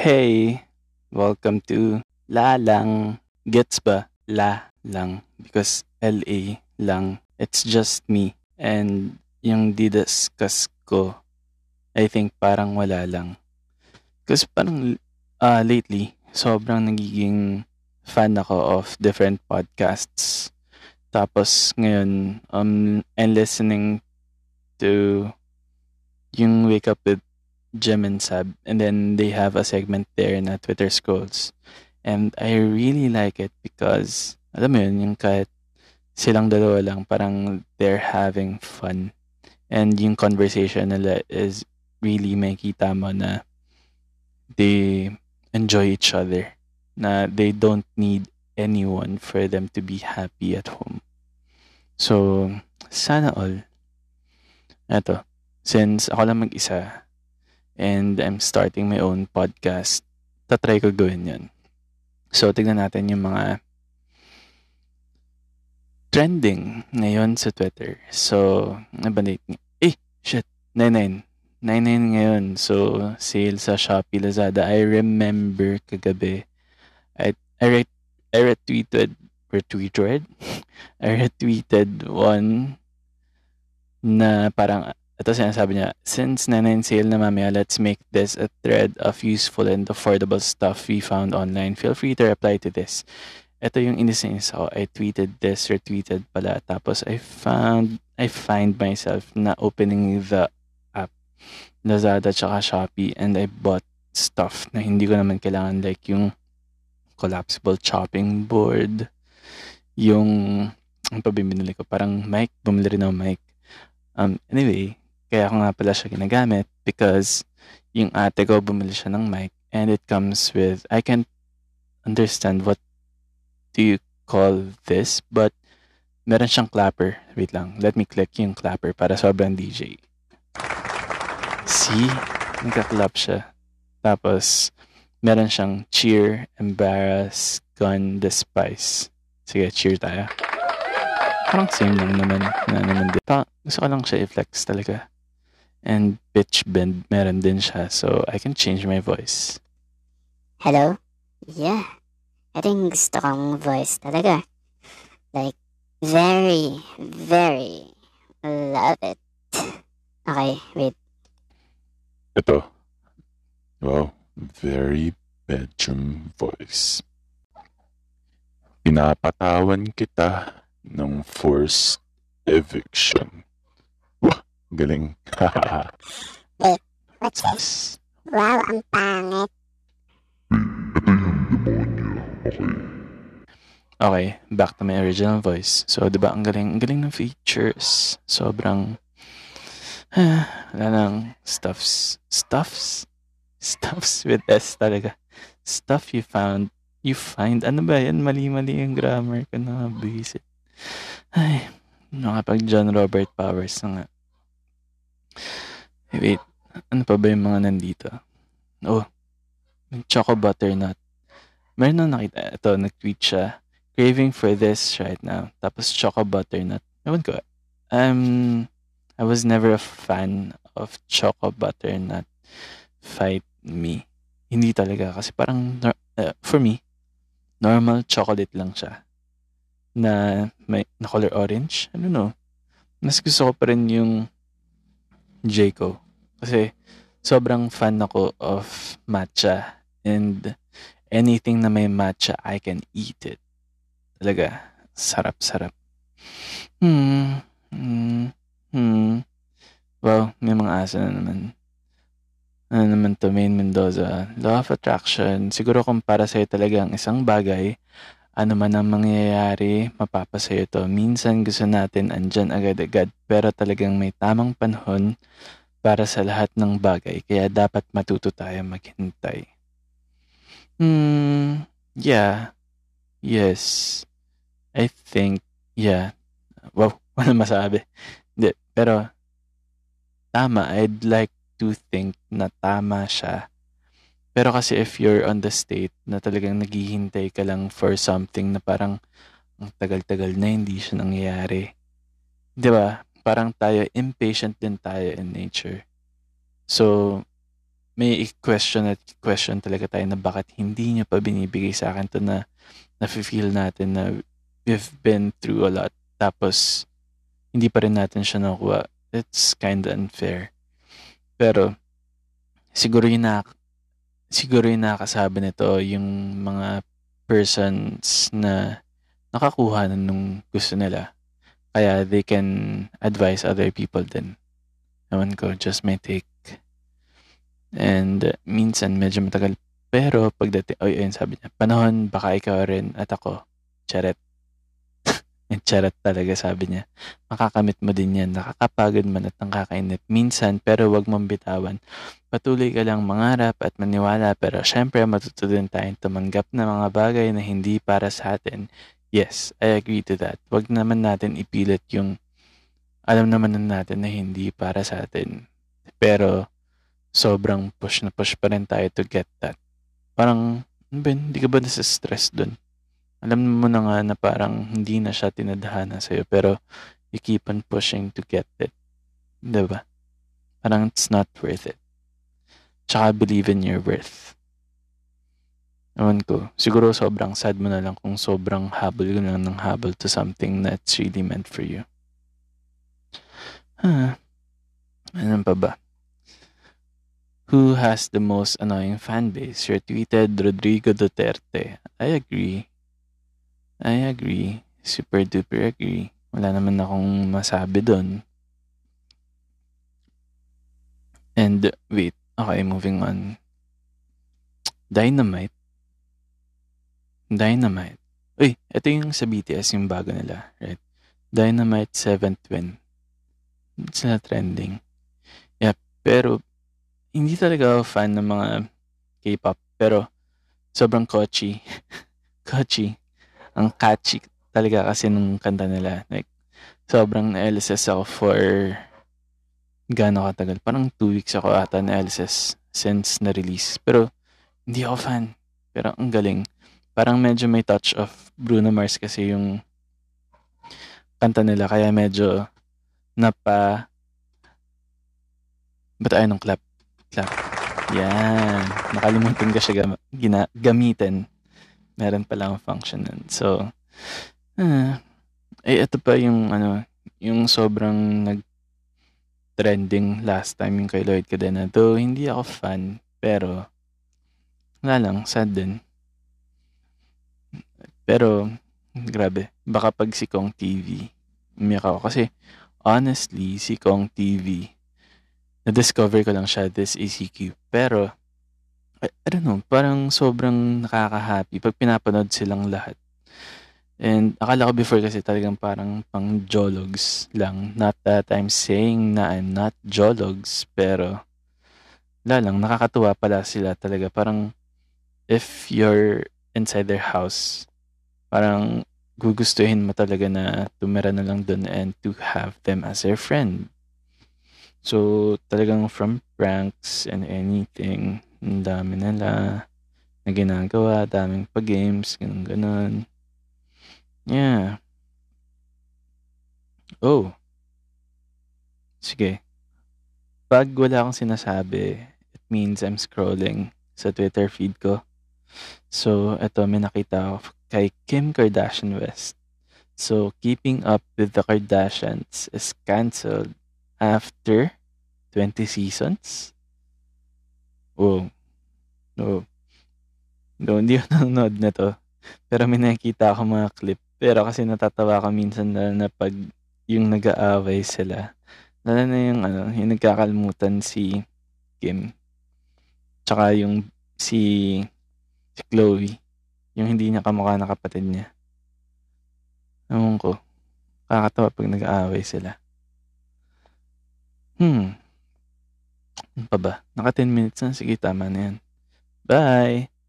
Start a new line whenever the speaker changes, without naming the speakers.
Hey, welcome to La Lang. Gets ba? La Lang. Because LA lang. It's just me. And yung didiscuss ko, I think parang wala lang. Because parang uh, lately, sobrang nagiging fan ako of different podcasts. Tapos ngayon, um, I'm listening to yung Wake Up with Jim and Sab. And then they have a segment there na Twitter scrolls. And I really like it because, alam mo yun, yung kahit silang dalawa lang, parang they're having fun. And yung conversation nila is really makita mo na they enjoy each other. Na they don't need anyone for them to be happy at home. So, sana all. Eto, since ako lang mag-isa, and I'm starting my own podcast, tatry ko gawin yun. So, tignan natin yung mga trending ngayon sa Twitter. So, nabanit niya. Eh, shit, 99. 99 ngayon. So, sale sa Shopee, Lazada. I remember kagabi. I, I, re- I retweeted, retweeted? I retweeted one na parang ito sinasabi niya, since nanan sale na mamaya, let's make this a thread of useful and affordable stuff we found online. Feel free to reply to this. Ito yung inis ako. I tweeted this, retweeted pala. Tapos I found, I find myself na opening the app, Lazada tsaka Shopee, and I bought stuff na hindi ko naman kailangan like yung collapsible chopping board, yung, ang pabibinili ko, parang mic, bumili rin ako mic. Um, anyway, kaya ako nga pala siya ginagamit because yung ate ko bumili siya ng mic and it comes with, I can't understand what do you call this, but meron siyang clapper. Wait lang, let me click yung clapper para sobrang DJ. See? Nagka-clap siya. Tapos, meron siyang cheer, embarrass, gun, despise. Sige, cheer tayo. Parang same lang naman na naman din. Pa, gusto ko lang siya i-flex talaga and pitch bend meron din siya. So, I can change my voice.
Hello? Yeah. I think gusto kong voice talaga. Like, very, very love it. Okay, wait.
Ito. Wow, very bedroom voice. Pinapatawan kita ng forced eviction. Galing.
Wait, what's this? Wow, ang pangit.
Ito yung demonyo. Okay.
Okay, back to my original voice. So, di ba, ang galing, ang galing ng features. Sobrang, ah, wala nang stuffs. Stuffs? Stuffs with S talaga. Stuff you found, you find. Ano ba yan? Mali-mali yung grammar ko na visit. Ay, nakapag John Robert Powers na nga. Hey, wait. Ano pa ba yung mga nandito? Oh, Choco Butternut. Meron na nakita. Ito, nag-tweet siya. Craving for this right now. Tapos Choco Butternut. Ewan ko. Um, I was never a fan of Choco Butternut. Fight me. Hindi talaga. Kasi parang, uh, for me, normal chocolate lang siya. Na may na color orange. I don't know. Mas gusto ko pa rin yung Jayco. Kasi sobrang fan ako of matcha and anything na may matcha, I can eat it. Talaga, sarap-sarap. Hmm, hmm, hmm. Wow, may mga asa na naman. Ano naman to, Main Mendoza. Law of attraction. Siguro kung para sa'yo talaga ang isang bagay, ano man ang mangyayari, mapapasaya ito. Minsan gusto natin andyan agad-agad pero talagang may tamang panahon para sa lahat ng bagay kaya dapat matuto tayo maghintay. Hmm, yeah. Yes. I think, yeah. Wow, wala masabi. Hindi, pero tama. I'd like to think na tama siya pero kasi if you're on the state na talagang naghihintay ka lang for something na parang ang tagal-tagal na hindi siya nangyayari. 'Di ba? Parang tayo impatient din tayo in nature. So may question at question talaga tayo na bakit hindi niya pa binibigay sa akin to na nafe-feel natin na we've been through a lot tapos hindi pa rin natin siya nakuha. It's kind of unfair. Pero siguro yung siguro yung nakakasabi nito yung mga persons na nakakuha na nung gusto nila. Kaya they can advise other people din. Ewan ko, just my take. And uh, minsan medyo matagal. Pero pagdating, oh yun sabi niya, panahon baka ikaw rin at ako. Charet. Charet talaga sabi niya. Makakamit mo din yan. Nakakapagod man at nakakainit minsan pero wag mong bitawan. Patuloy ka lang mangarap at maniwala pero syempre matuto din tayong tumanggap ng mga bagay na hindi para sa atin. Yes, I agree to that. Wag naman natin ipilit yung alam naman na natin na hindi para sa atin. Pero sobrang push na push pa rin tayo to get that. Parang, ano ba, hindi ka ba nasa-stress dun? Alam mo na nga na parang hindi na siya tinadhana sa'yo, pero you keep on pushing to get it. Diba? Parang it's not worth it. Tsaka believe in your worth. Ewan ko, siguro sobrang sad mo na lang kung sobrang habol ko lang ng habol to something that's really meant for you. Huh. Ano pa ba? Who has the most annoying fan base? Your tweeted Rodrigo Duterte. I agree. I agree. Super duper agree. Wala naman akong masabi doon. And wait, okay, moving on. Dynamite. Dynamite. Uy, ito yung sa BTS, yung bago nila, right? Dynamite 7th Win. Sila trending. Yeah, pero hindi talaga ako fan ng mga K-pop, pero sobrang catchy. catchy. Ang catchy talaga kasi nung kanta nila. Like, sobrang na-LSS ako for gaano katagal. Parang two weeks ako ata na-LSS since na-release. Pero, hindi ako fan. Pero ang galing. Parang medyo may touch of Bruno Mars kasi yung kanta nila. Kaya medyo napa... Ba't ayaw ng clap? Clap. Yan. Nakalimutan ko siya gam- gina- gamitin. Meron pala ang function nun. So, ah, eh, ito pa yung, ano, yung sobrang nag trending last time yung kay Lloyd Cadena. Though, hindi ako fan, pero, wala lang, sad din. Pero, grabe, baka pag si Kong TV, umiyak ako. Kasi, honestly, si Kong TV, na-discover ko lang siya this ECQ. Pero, I, I don't know, parang sobrang nakaka-happy pag pinapanood silang lahat. And akala ko before kasi talagang parang pang jologs lang. Not that I'm saying na I'm not jologs, pero wala lang, nakakatuwa pala sila talaga. Parang if you're inside their house, parang gugustuhin mo talaga na tumira na lang dun and to have them as your friend. So, talagang from pranks and anything, ang dami nila na ginagawa, daming pa-games, ganun ganun. Yeah. Oh. Sige. Pag wala akong sinasabi, it means I'm scrolling sa Twitter feed ko. So, eto, may nakita ako kay Kim Kardashian West. So, Keeping Up with the Kardashians is cancelled after 20 seasons? Oh. No, hindi ako nanonood na to. Pero may nakikita ako mga clip. Pero kasi natatawa ako minsan na, na pag yung nag-aaway sila. Lalo na yung, ano, yung nagkakalmutan si Kim. Tsaka yung si, si Chloe. Yung hindi niya kamukha na kapatid niya. Ewan ko. Kakatawa pag nag-aaway sila. Hmm. Ano pa ba? Naka 10 minutes na. Sige, tama na yan. Bye!